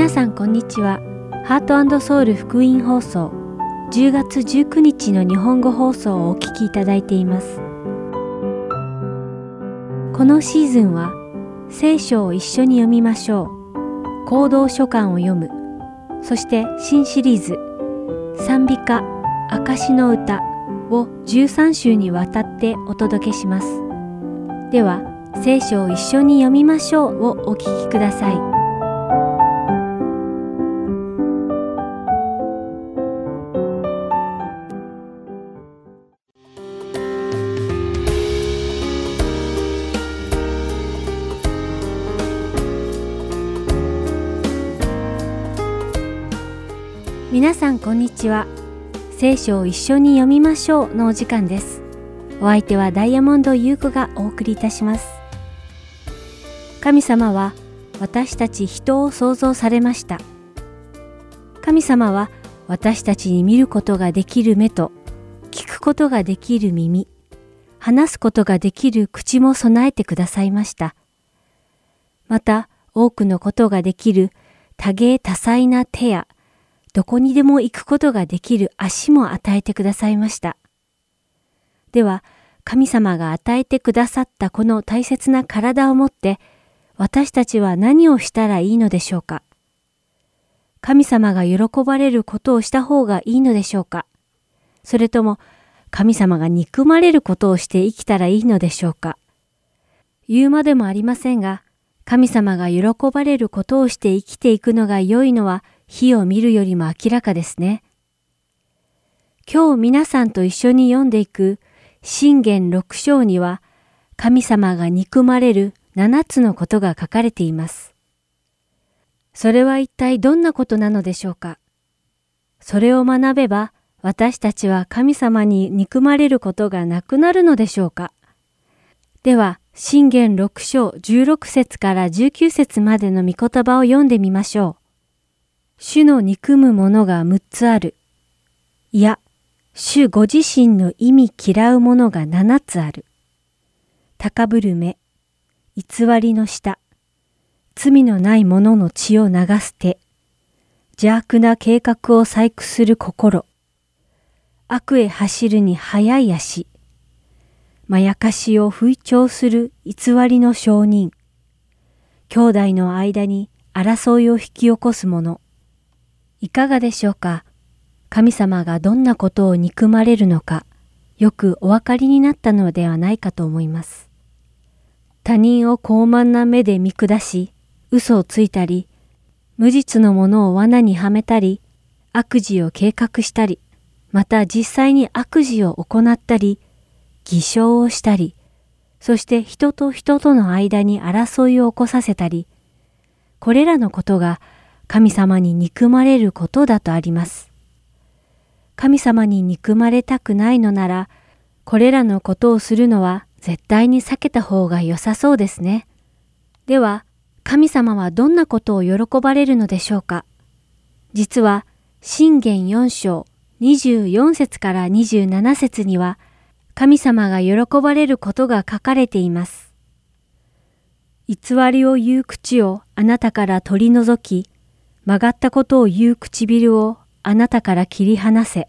皆さんこんにちは。ハートソウル福音放送10月19日の日本語放送をお聞きいただいています。このシーズンは聖書を一緒に読みましょう。行動書簡を読む。そして新シリーズ賛美歌証の歌を13週にわたってお届けします。では聖書を一緒に読みましょうをお聞きください。皆さんこんにちは。聖書を一緒に読みましょうのお時間です。お相手はダイヤモンド優子がお送りいたします。神様は私たち人を創造されました。神様は私たちに見ることができる目と聞くことができる耳、話すことができる口も備えてくださいました。また多くのことができる多芸多彩な手やどこにでも行くことができる足も与えてくださいました。では神様が与えてくださったこの大切な体をもって私たちは何をしたらいいのでしょうか？神様が喜ばれることをした方がいいのでしょうか？それとも神様が憎まれることをして生きたらいいのでしょうか？言うまでもありませんが、神様が喜ばれることをして生きていくのが良いのは火を見るよりも明らかですね。今日皆さんと一緒に読んでいく信玄六章には神様が憎まれる7つのことが書かれています。それは一体どんなことなのでしょうかそれを学べば私たちは神様に憎まれることがなくなるのでしょうかでは、信玄六章16節から19節までの御言葉を読んでみましょう。主の憎むものが6つある。いや、主ご自身の意味嫌うものが7つある。高ぶる目、偽りの舌、罪のない者の血を流す手、邪悪な計画を細工する心、悪へ走るに速い足、まやかしを吹聴する偽りの証人、兄弟の間に争いを引き起こす者、いかがでしょうか？神様がどんなことを憎まれるのか、よくお分かりになったのではないかと思います。他人を傲慢な目で見下し、嘘をついたり、無実のものを罠にはめたり、悪事を計画したり、また実際に悪事を行ったり、偽証をしたり、そして人と人との間に争いを起こさせたり、これらのことが神様に憎まれることだとあります。神様に憎まれたくないのなら、これらのことをするのは絶対に避けた方が良さそうですね。では、神様はどんなことを喜ばれるのでしょうか？実は、信玄4章24節から27節には、神様が喜ばれることが書かれています。偽りを言う口をあなたから取り除き、曲がったことを言う唇をあなたから切り離せ。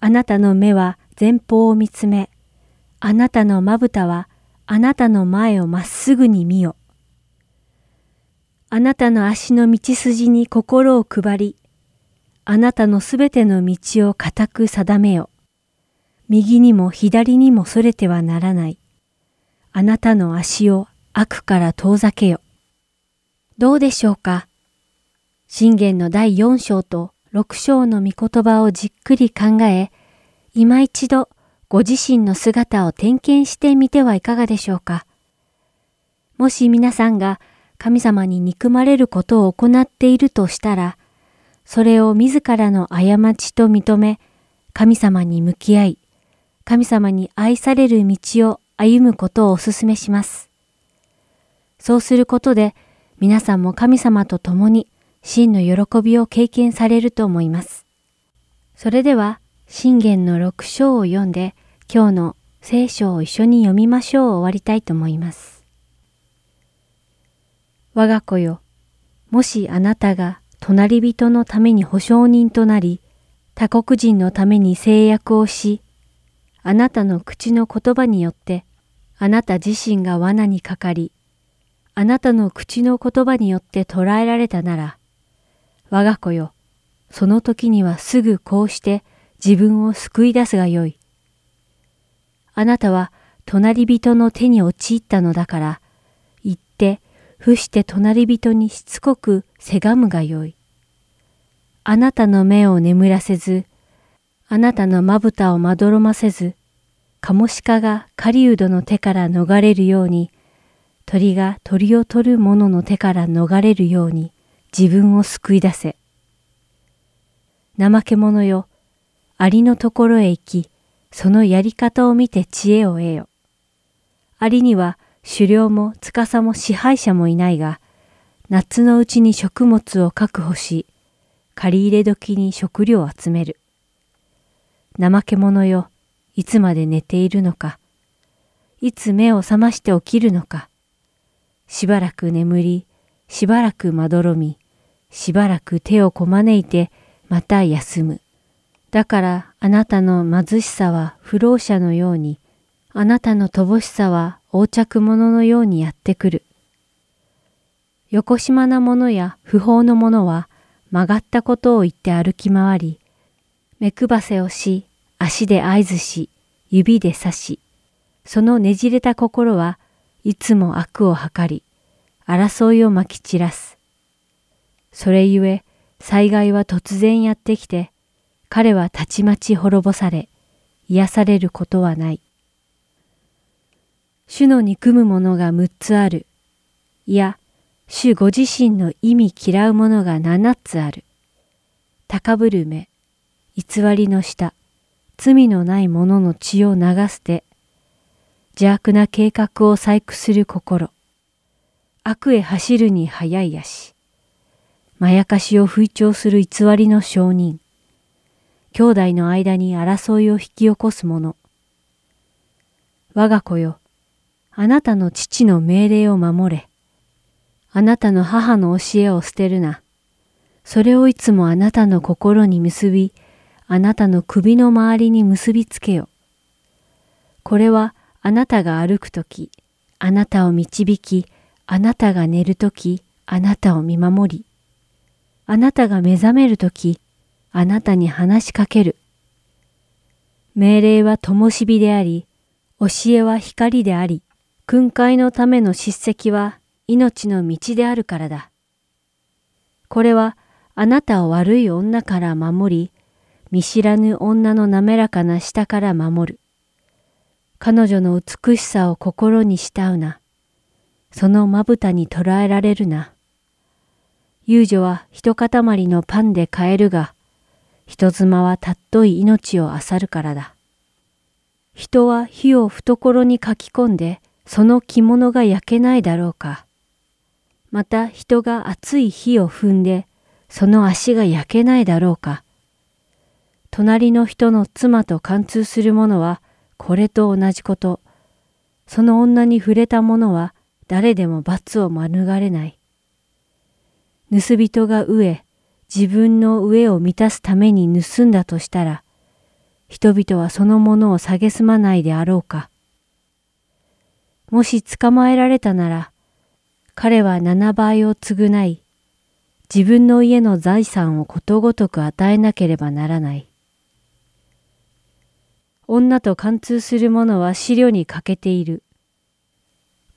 あなたの目は前方を見つめ、あなたのまぶたはあなたの前をまっすぐに見よ。あなたの足の道筋に心を配り、あなたのすべての道を固く定めよ。右にも左にもそれてはならない。あなたの足を悪から遠ざけよ。どうでしょうか？信玄の第四章と六章の御言葉をじっくり考え、今一度ご自身の姿を点検してみてはいかがでしょうか。もし皆さんが神様に憎まれることを行っているとしたら、それを自らの過ちと認め、神様に向き合い、神様に愛される道を歩むことをお勧めします。そうすることで、皆さんも神様と共に真の喜びを経験されると思います。それでは、信玄の六章を読んで、今日の聖書を一緒に読みましょう終わりたいと思います。我が子よ、もしあなたが隣人のために保証人となり、他国人のために制約をし、あなたの口の言葉によってあなた自身が罠にかかり、あなたの口の言葉によって捕らえられたなら、我が子よ、その時にはすぐこうして自分を救い出すがよい。あなたは隣人の手に陥ったのだから、行って伏して隣人にしつこくせがむがよい。あなたの目を眠らせず、あなたのまぶたをまどろませず、カモシカが狩人の手から逃れるように、鳥が鳥を取る者の手から逃れるように自分を救い出せ。怠け者よ、アリのところへ行き、そのやり方を見て知恵を得よ。アリには狩猟も司も支配者もいないが、夏のうちに食物を確保し、借り入れ時に食料を集める。怠け者よ、いつまで寝ているのか、いつ目を覚まして起きるのか、しばらく眠り、しばらくまどろみ、しばらく手をこまねいて、また休む。だからあなたの貧しさは不老者のように、あなたの乏しさは横着者のようにやってくる。よこしまな者や不法の者は曲がったことを言って歩き回り、目配せをし、足で合図し、指で刺し、そのねじれた心はいつも悪を図り、争いをまき散らす。それゆえ、災害は突然やってきて、彼はたちまち滅ぼされ、癒されることはない。主の憎む者が六つある。いや、主ご自身の意味嫌う者が七つある。高ぶる目、偽りの下、罪のない者の血を流す手、邪悪な計画を細工する心、悪へ走るに早い足、まやかしを吹聴する偽りの証人、兄弟の間に争いを引き起こす者、我が子よ、あなたの父の命令を守れ。あなたの母の教えを捨てるな。それをいつもあなたの心に結び、あなたの首の周りに結びつけよ。これはあなたが歩くとき、あなたを導き、あなたが寝るとき、あなたを見守り、あなたが目覚めるとき、あなたに話しかける。命令は灯火であり、教えは光であり、訓戒のための叱責は命の道であるからだ。これはあなたを悪い女から守り、見知らぬ女の滑らかな下から守る。彼女の美しさを心に慕うな。そのまぶたに捉えられるな。遊女は一塊のパンで買えるが、人妻はたっとい命を漁るからだ。人は火を懐に書き込んで、その着物が焼けないだろうか。また人が熱い火を踏んで、その足が焼けないだろうか。隣の人の妻と貫通する者はこれと同じこと。その女に触れた者は誰でも罰を免れない。盗人が飢え、自分の飢えを満たすために盗んだとしたら、人々はそのものを蔑まないであろうか。もし捕まえられたなら、彼は七倍を償い、自分の家の財産をことごとく与えなければならない。女と貫通する者は資料に欠けている。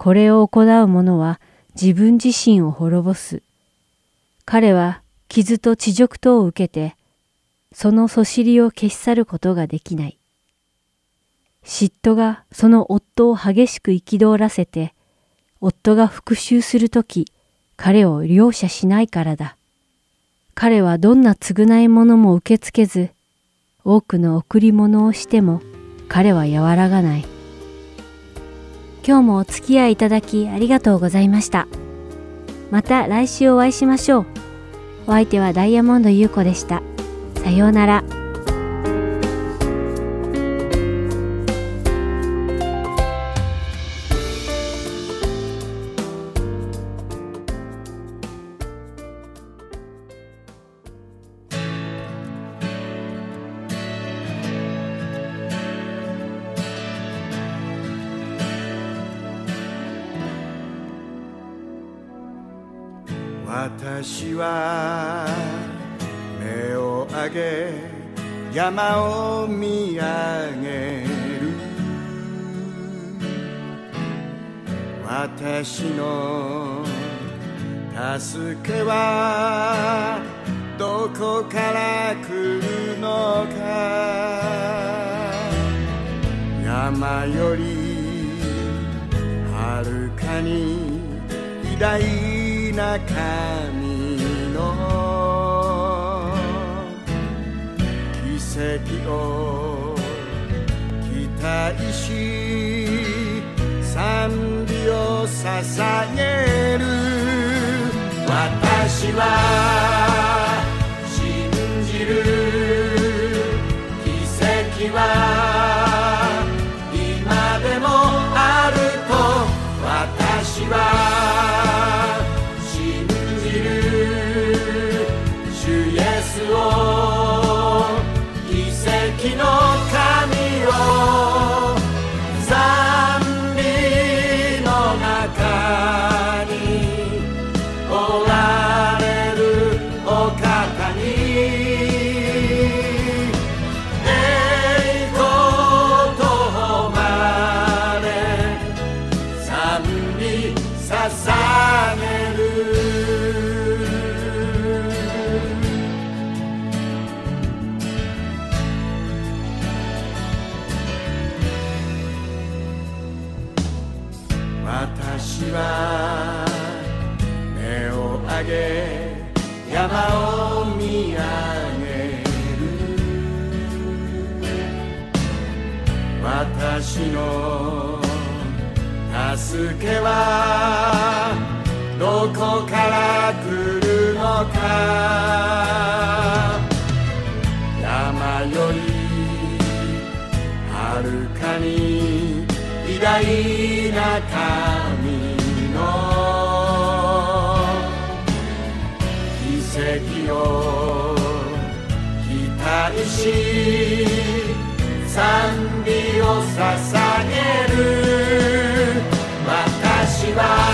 これを行う者は自分自身を滅ぼす。彼は傷と恥辱とを受けて、そのそしりを消し去ることができない。嫉妬がその夫を激しく憤らせて、夫が復讐するとき、彼を容赦しないからだ。彼はどんな償い物も受け付けず、多くの贈り物をしても彼は和らがない。今日もお付き合いいただきありがとうございました。また来週お会いしましょう。お相手はダイヤモンド優子でした。さようなら。山を見上げる私の助けはどこから来るのか。山よりはるかに偉大な神。跡を期待し賛美を捧げる。私は信じる。奇跡は今でもあると。私は私は目を上げ山を見上げる私の助けはどこから来るのか。山よりはるかに偉大な神。し賛美を捧げる。私は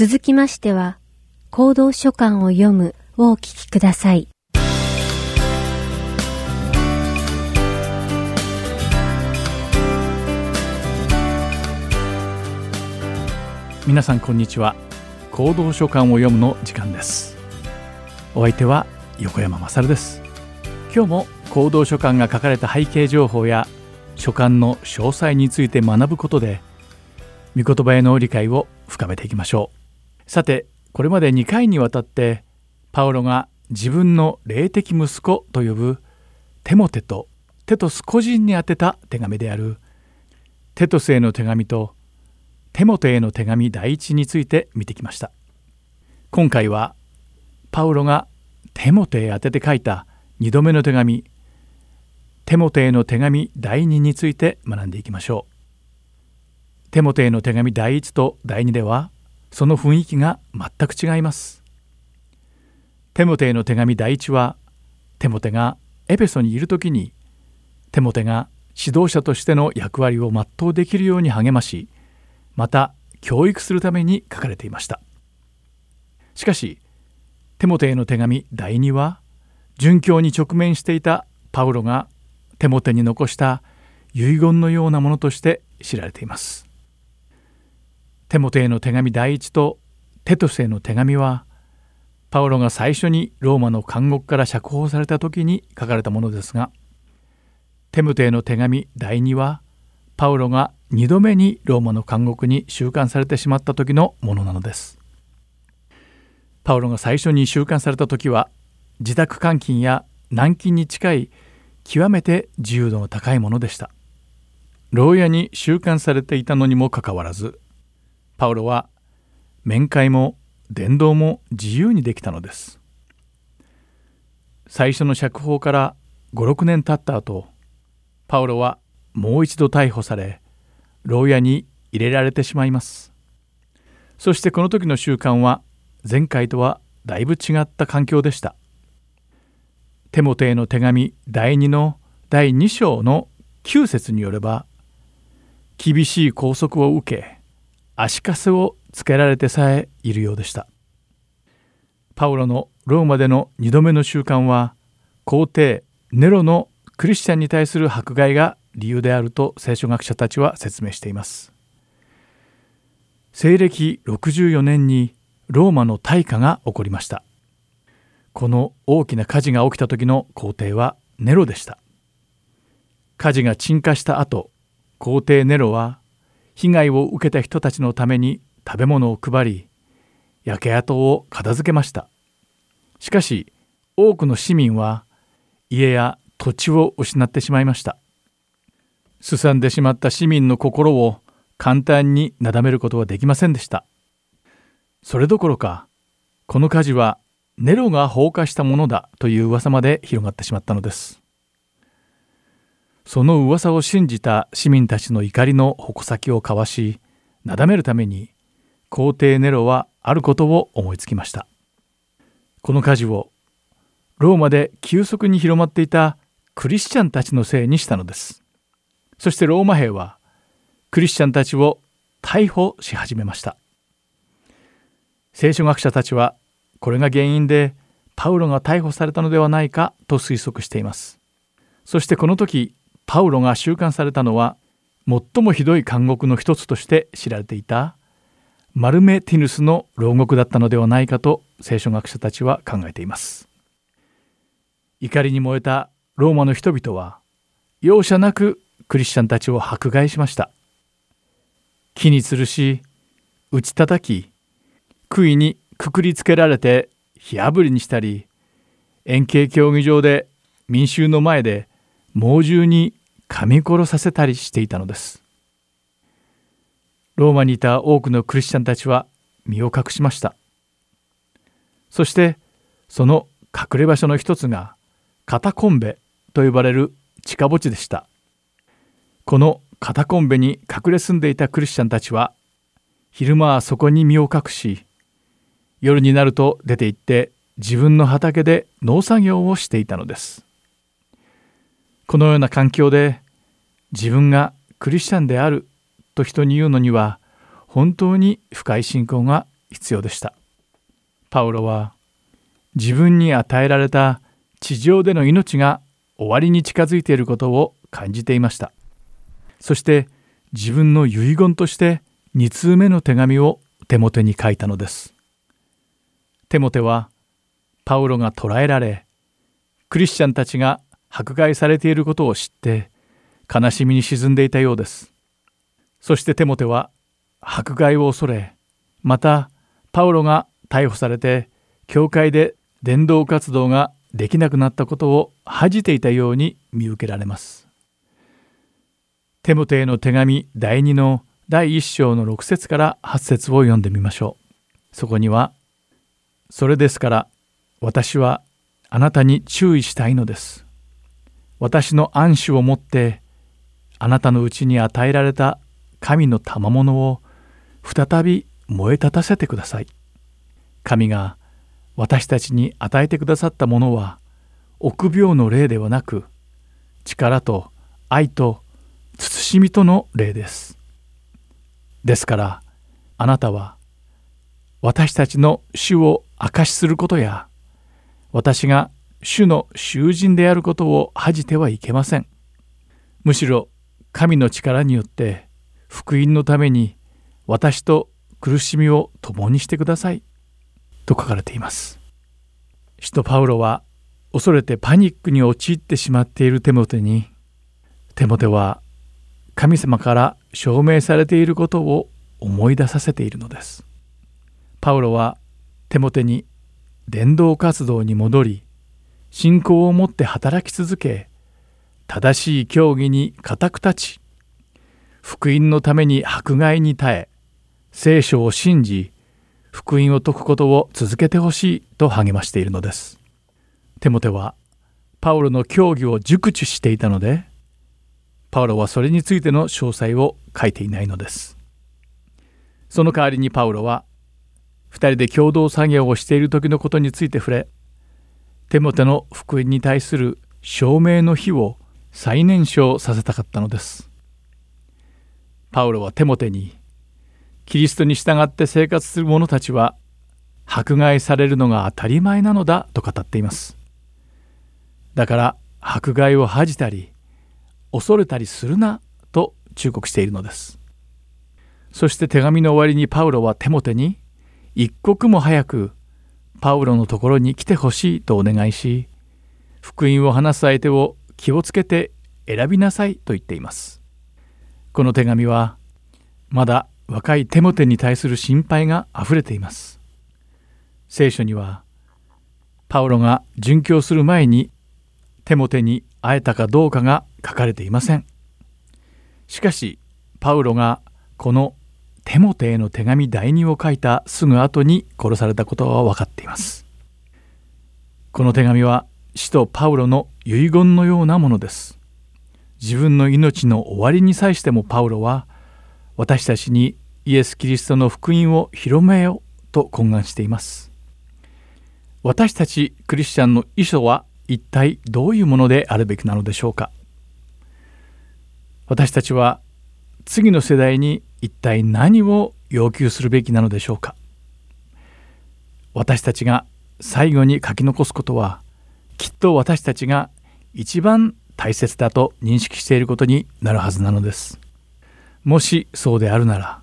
続きましては、行動書簡を読むをお聞きください。皆さんこんにちは。行動書簡を読むの時間です。お相手は横山勝です。今日も行動書簡が書かれた背景情報や書簡の詳細について学ぶことで御言葉への理解を深めていきましょう。さてこれまで2回にわたってパウロが自分の霊的息子と呼ぶテモテとテトス個人に宛てた手紙である。テトスへの手紙とテモテへの手紙第一について見てきました。今回はパウロがテモテへ宛てて書いた2度目の手紙テモテへの手紙第2について学んでいきましょう。テモテへの手紙第1と第2ではその雰囲気が全く違います。テモテへの手紙第1はテモテがエペソにいる時にテモテが指導者としての役割を全うできるように励ましまた教育するために書かれていました。しかしテモテへの手紙第2は殉教に直面していたパウロがテモテに残した遺言のようなものとして知られています。テモテへの手紙第1とテトスへの手紙はパウロが最初にローマの監獄から釈放された時に書かれたものですがテモテへの手紙第2はパウロが2度目にローマの監獄に収監されてしまった時のものなのです。パウロが最初に収監された時は自宅監禁や軟禁に近い極めて自由度の高いものでした。牢屋に収監されていたのにもかかわらずパウロは面会も伝道も自由にできたのです。最初の釈放から56年経った後パウロはもう一度逮捕され牢屋に入れられてしまいます。そしてこの時の習慣は前回とはだいぶ違った環境でした。テモテへの手紙第2の第2章の9節によれば厳しい拘束を受け足かせをつけられてさえいるようでした。パウロのローマでの2度目の習慣は皇帝ネロのクリスチャンに対する迫害が理由であると聖書学者たちは説明しています。西暦64年にローマの大火が起こりました。この大きな火事が起きた時の皇帝はネロでした。火事が鎮火した後皇帝ネロは被害を受けた人たちのために食べ物を配り焼け跡を片付けました。しかし多くの市民は家や土地を失ってしまいました。すさんでしまった市民の心を簡単になだめることはできませんでした。それどころかこの火事はネロが放火したものだという噂まで広がってしまったのです。その噂を信じた市民たちの怒りの矛先を交わしなだめるために皇帝ネロはあることを思いつきました。この火事をローマで急速に広まっていたクリスチャンたちのせいにしたのです。そしてローマ兵はクリスチャンたちを逮捕し始めました。聖書学者たちはこれが原因でパウロが逮捕されたのではないかと推測しています。そしてこの時パウロが収監されたのは最もひどい監獄の一つとして知られていたマルメティヌスの牢獄だったのではないかと聖書学者たちは考えています。怒りに燃えたローマの人々は容赦なくクリスチャンたちを迫害しました。木に吊るし打ち叩き杭にくくりつけられて火あぶりにしたり円形競技場で民衆の前で猛獣に噛み殺させたりしていたのです。ローマにいた多くのクリスチャンたちは身を隠しました。そしてその隠れ場所の一つがカタコンベと呼ばれる地下墓地でした。このカタコンベに隠れ住んでいたクリスチャンたちは昼間はそこに身を隠し夜になると出て行って自分の畑で農作業をしていたのです。このような環境で自分がクリスチャンであると人に言うのには本当に深い信仰が必要でした。パウロは自分に与えられた地上での命が終わりに近づいていることを感じていました。そして自分の遺言として2通目の手紙を手元に書いたのです。テモテはパウロが捕らえられクリスチャンたちが迫害されていることを知って悲しみに沈んでいたようです。そしてテモテは迫害を恐れまたパウロが逮捕されて教会で伝道活動ができなくなったことを恥じていたように見受けられます。テモテへの手紙第2の第1章の6節から8節を読んでみましょう。そこには「それですから私はあなたに注意したいのです」私の暗守をもってあなたのうちに与えられた神の賜物を再び燃え立たせてください。神が私たちに与えてくださったものは臆病の霊ではなく力と愛と慎みとの霊です。ですからあなたは私たちの主を証しすることや私が主の囚人であることを恥じてはいけません。むしろ神の力によって福音のために私と苦しみを共にしてください。と書かれています。使徒パウロは恐れてパニックに陥ってしまっているテモテにテモテは神様から証明されていることを思い出させているのです。パウロはテモテに伝道活動に戻り信仰を持って働き続け正しい教義に固く立ち福音のために迫害に耐え聖書を信じ福音を説くことを続けてほしいと励ましているのです。テモテはパウロの教義を熟知していたのでパウロはそれについての詳細を書いていないのです。その代わりにパウロは2人で共同作業をしている時のことについて触れテモテの福音に対する証明の日を最年少させたかったのです。パウロはテモテにキリストに従って生活する者たちは迫害されるのが当たり前なのだと語っています。だから迫害を恥じたり恐れたりするなと忠告しているのです。そして手紙の終わりにパウロはテモテに一刻も早くパウロのところに来てほしいとお願いし福音を話す相手を気をつけて選びなさいと言っています。この手紙はまだ若いテモテに対する心配があふれています。聖書にはパウロが殉教する前にテモテに会えたかどうかが書かれていません。しかしパウロがこのテモテへの手紙第2を書いたすぐ後に殺されたことは分かっています。この手紙は使徒パウロの遺言のようなものです。自分の命の終わりに際してもパウロは私たちにイエス・キリストの福音を広めようと懇願しています。私たちクリスチャンの遺書は一体どういうものであるべきなのでしょうか。私たちは次の世代に一体何を要求するべきなのでしょうか？私たちが最後に書き残すことはきっと私たちが一番大切だと認識していることになるはずなのです。もしそうであるなら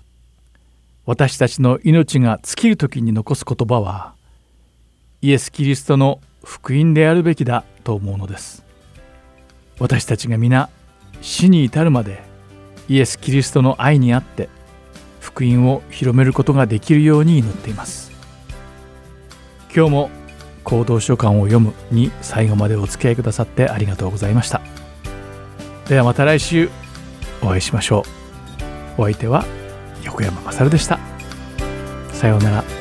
私たちの命が尽きる時に残す言葉はイエス・キリストの福音であるべきだと思うのです。私たちが皆死に至るまでイエス・キリストの愛にあって福音を広めることができるように祈っています。今日も行動書簡を読むに最後までお付き合いくださってありがとうございました。ではまた来週お会いしましょう。お相手は横山勝でした。さようなら。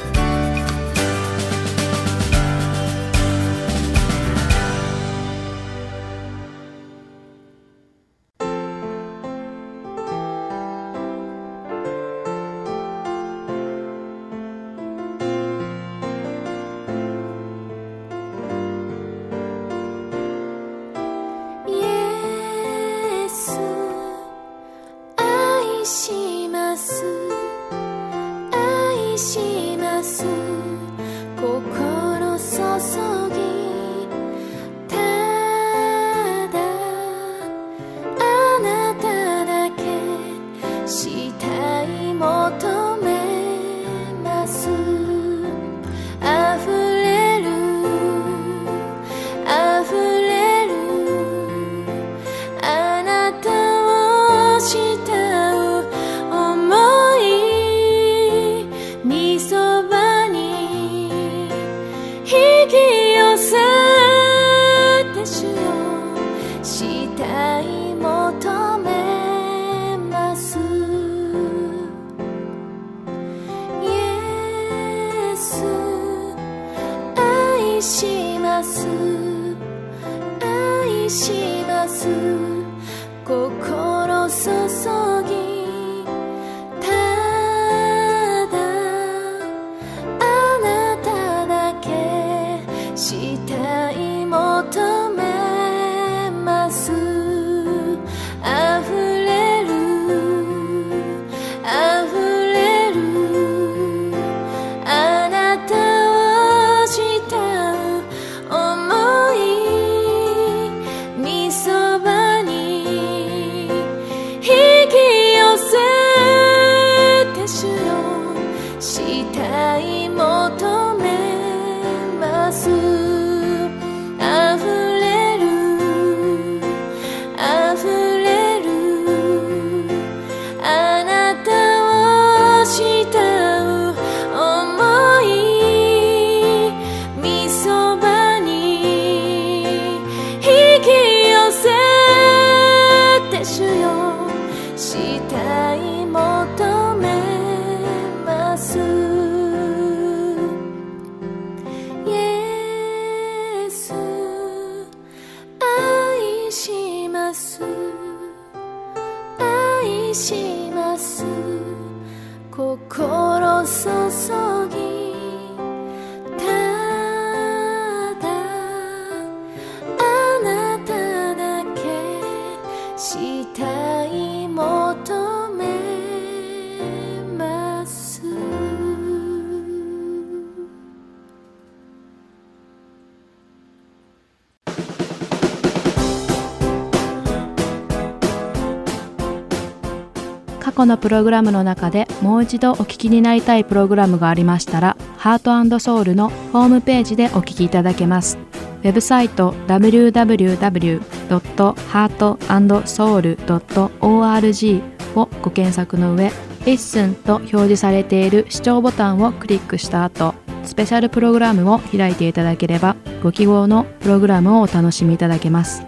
のプログラムの中でもう一度お聞きになりたいプログラムがありましたら、ハートソウルのホームページでお聞きいただけます。ウェブサイト www.heartandsoul.org をご検索の上、Listen と表示されている視聴ボタンをクリックした後、スペシャルプログラムを開いていただければ、ご記号のプログラムをお楽しみいただけます。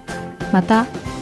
また、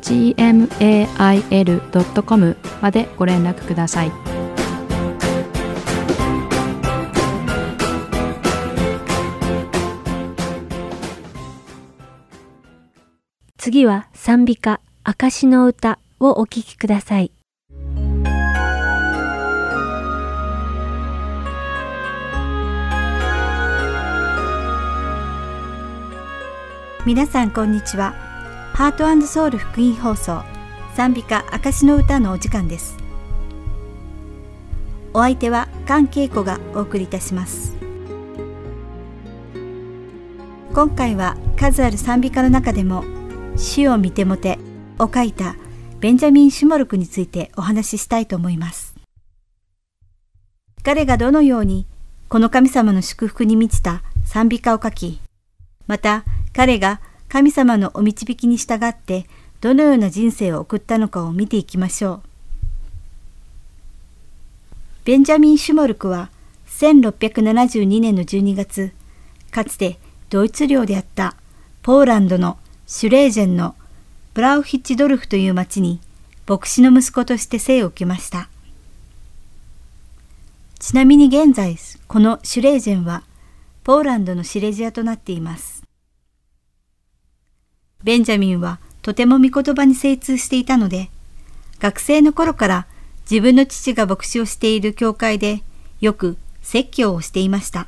gmail.com までご連絡ください。次は賛美歌証の歌をお聴きください。皆さんこんにちはハートソウル福音放送賛美歌証の歌のお時間です。お相手は関恵子がお送りいたします。今回は数ある賛美歌の中でも死を見てもてを書いたベンジャミン・シュモルクについてお話ししたいと思います。彼がどのようにこの神様の祝福に満ちた賛美歌を書きまた彼が神様のお導きに従ってどのような人生を送ったのかを見ていきましょう。ベンジャミン・シュモルクは1672年の12月、かつてドイツ領であったポーランドのシュレージェンのブラウヒッチドルフという町に牧師の息子として生を受けました。ちなみに現在、このシュレージェンはポーランドのシレジアとなっています。ベンジャミンはとても御言葉に精通していたので、学生の頃から自分の父が牧師をしている教会でよく説教をしていました。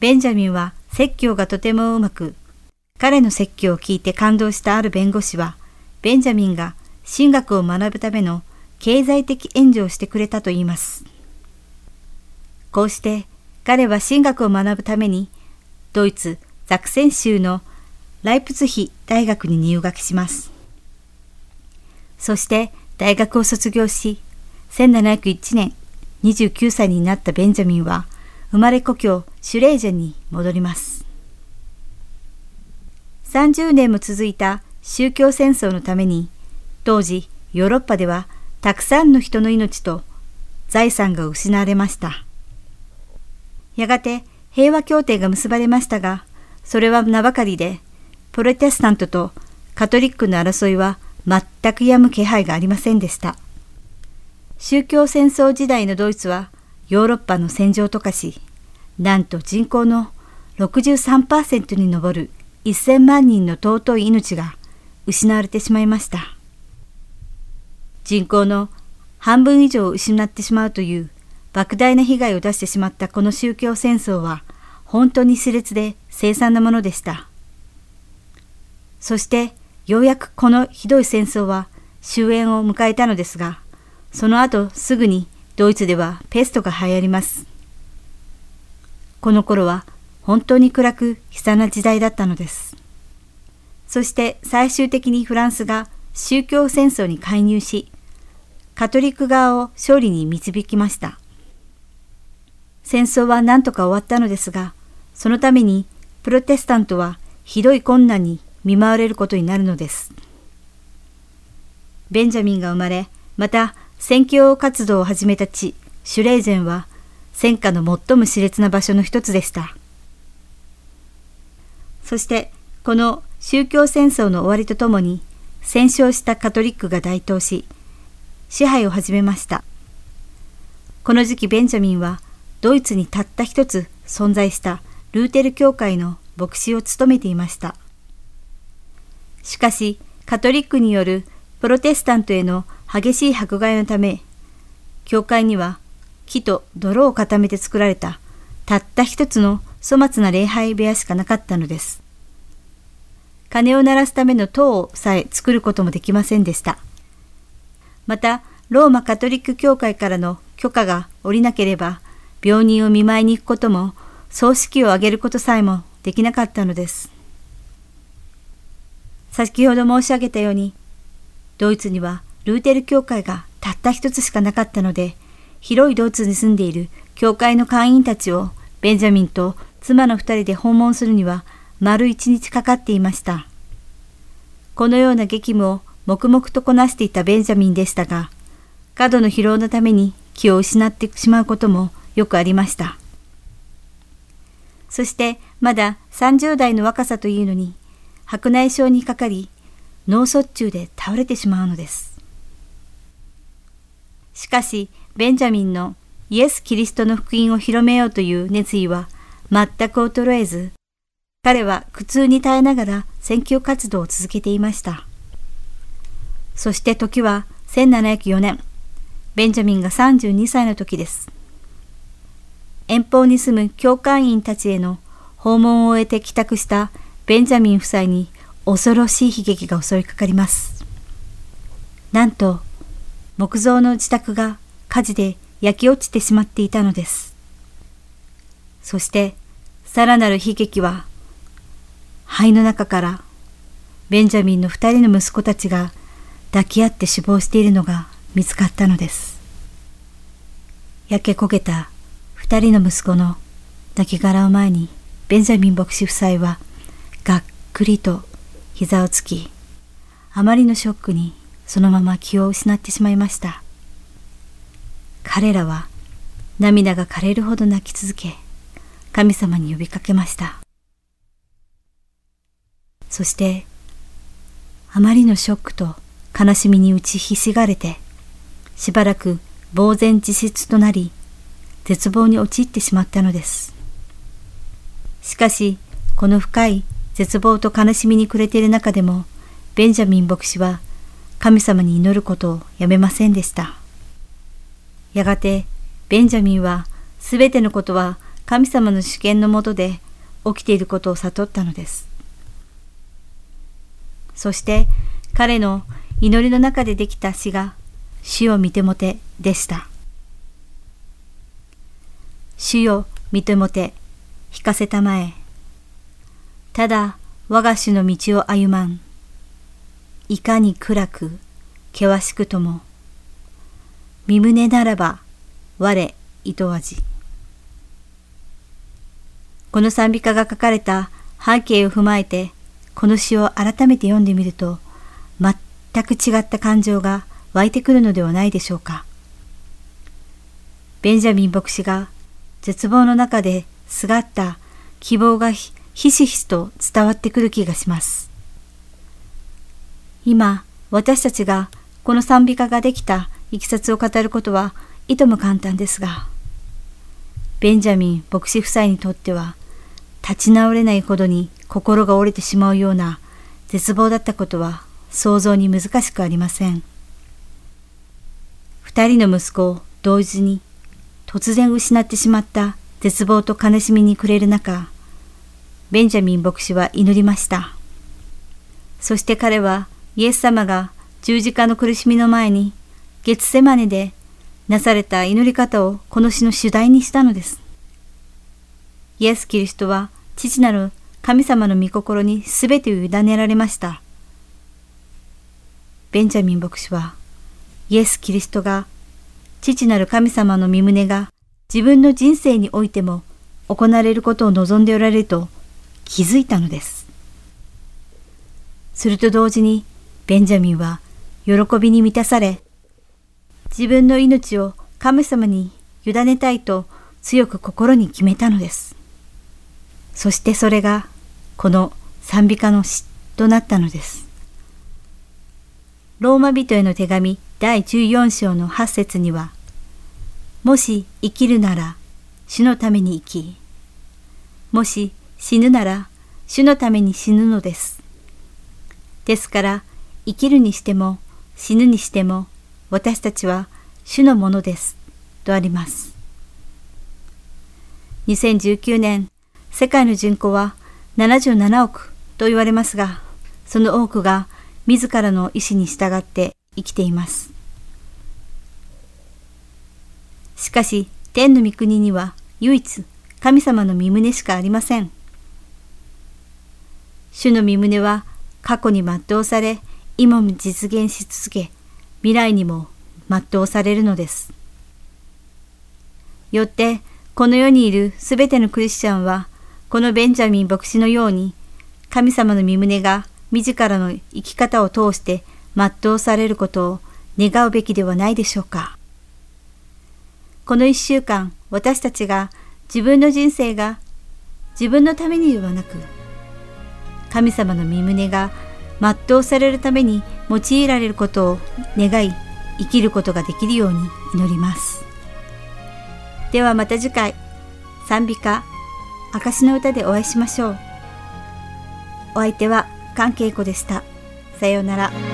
ベンジャミンは説教がとてもうまく、彼の説教を聞いて感動したある弁護士は、ベンジャミンが神学を学ぶための経済的援助をしてくれたと言います。こうして彼は神学を学ぶためにドイツ・ザクセン州のライプツヒ大学に入学します。そして大学を卒業し、1701年29歳になったベンジャミンは生まれ故郷シュレージェに戻ります。30年も続いた宗教戦争のために当時ヨーロッパではたくさんの人の命と財産が失われました。やがて平和協定が結ばれましたが、それは名ばかりで、プロテスタントとカトリックの争いは全く止む気配がありませんでした。宗教戦争時代のドイツはヨーロッパの戦場と化し、なんと人口の63%に上る1000万人の尊い命が失われてしまいました。人口の半分以上を失ってしまうという莫大な被害を出してしまったこの宗教戦争は本当に熾烈で凄惨なものでした。そしてようやくこのひどい戦争は終焉を迎えたのですが、その後すぐにドイツではペストが流行ります。この頃は本当に暗く悲惨な時代だったのです。そして最終的にフランスが宗教戦争に介入し、カトリック側を勝利に導きました。戦争は何とか終わったのですが、そのためにプロテスタントはひどい困難に見舞われることになるのです。ベンジャミンが生まれ、また宣教活動を始めた地、シュレーゼンは戦火の最も熾烈な場所の一つでした。そして、この宗教戦争の終わりとともに、戦勝したカトリックが台頭し、支配を始めました。この時期ベンジャミンは、ドイツにたった一つ存在したルーテル教会の牧師を務めていました。しかし、カトリックによるプロテスタントへの激しい迫害のため、教会には木と泥を固めて作られたたった一つの粗末な礼拝部屋しかなかったのです。鐘を鳴らすための塔をさえ作ることもできませんでした。また、ローマカトリック教会からの許可が下りなければ、病人を見舞いに行くことも、葬式を挙げることさえもできなかったのです。先ほど申し上げたように、ドイツにはルーテル教会がたった一つしかなかったので、広いドイツに住んでいる教会の会員たちをベンジャミンと妻の二人で訪問するには丸一日かかっていました。このような激務を黙々とこなしていたベンジャミンでしたが、過度の疲労のために気を失ってしまうこともよくありました。そしてまだ30代の若さというのに白内障にかかり脳卒中で倒れてしまうのです。しかしベンジャミンのイエス・キリストの福音を広めようという熱意は全く衰えず、彼は苦痛に耐えながら宣教活動を続けていました。そして時は1704年、ベンジャミンが32歳の時です。遠方に住む教会員たちへの訪問を終えて帰宅したベンジャミン夫妻に恐ろしい悲劇が襲いかかります。なんと、木造の自宅が火事で焼き落ちてしまっていたのです。そして、さらなる悲劇は、灰の中からベンジャミンの二人の息子たちが抱き合って死亡しているのが見つかったのです。焼け焦げた二人の息子の亡骸を前にベンジャミン牧師夫妻はがっくりと膝をつき、あまりのショックにそのまま気を失ってしまいました。彼らは涙が枯れるほど泣き続け、神様に呼びかけました。そして、あまりのショックと悲しみに打ちひしがれて、しばらく呆然自失となり、絶望に陥ってしまったのです。しかし、この深い絶望と悲しみに暮れている中でも、ベンジャミン牧師は神様に祈ることをやめませんでした。やがて、ベンジャミンはすべてのことは神様の主権のもとで起きていることを悟ったのです。そして彼の祈りの中でできた詩が主を見てもてでした。主よ見てもて、引かせたまえ。ただ我が主の道を歩まん。いかに暗く、険しくとも。身胸ならば、我糸味この賛美歌が書かれた背景を踏まえてこの詩を改めて読んでみると全く違った感情が湧いてくるのではないでしょうか。ベンジャミン牧師が絶望の中ですがった希望がひしひしと伝わってくる気がします。今、私たちがこの賛美歌ができたいきさつを語ることはいとも簡単ですが、ベンジャミン牧師夫妻にとっては立ち直れないほどに心が折れてしまうような絶望だったことは想像に難しくありません。二人の息子を同時に突然失ってしまった絶望と悲しみに暮れる中、ベンジャミン牧師は祈りました。そして彼はイエス様が十字架の苦しみの前にゲツセマネでなされた祈り方をこの詩の主題にしたのです。イエス・キリストは父なる神様の御心にすべてを委ねられました。ベンジャミン牧師はイエス・キリストが父なる神様の御胸が自分の人生においても行われることを望んでおられると気づいたのです。すると同時にベンジャミンは喜びに満たされ、自分の命を神様に委ねたいと強く心に決めたのです。そしてそれがこの賛美歌の詩となったのです。ローマ人への手紙第14章の8節には、もし生きるなら主のために生き、もし死ぬなら主のために死ぬのです。ですから生きるにしても死ぬにしても私たちは主のものです。とあります。2019年、世界の人口は77億と言われますが、その多くが自らの意志に従って生きています。しかし、天の御国には唯一神様の御胸しかありません。主の御胸は過去に全うされ、今も実現し続け、未来にも全うされるのです。よって、この世にいるすべてのクリスチャンは、このベンジャミン牧師のように、神様の御胸が自らの生き方を通して全うされることを願うべきではないでしょうか。この一週間、私たちが自分の人生が自分のためにではなく、神様の御胸が全うされるために用いられることを願い、生きることができるように祈ります。ではまた次回、賛美歌、証の歌でお会いしましょう。お相手は関係子でした。さようなら。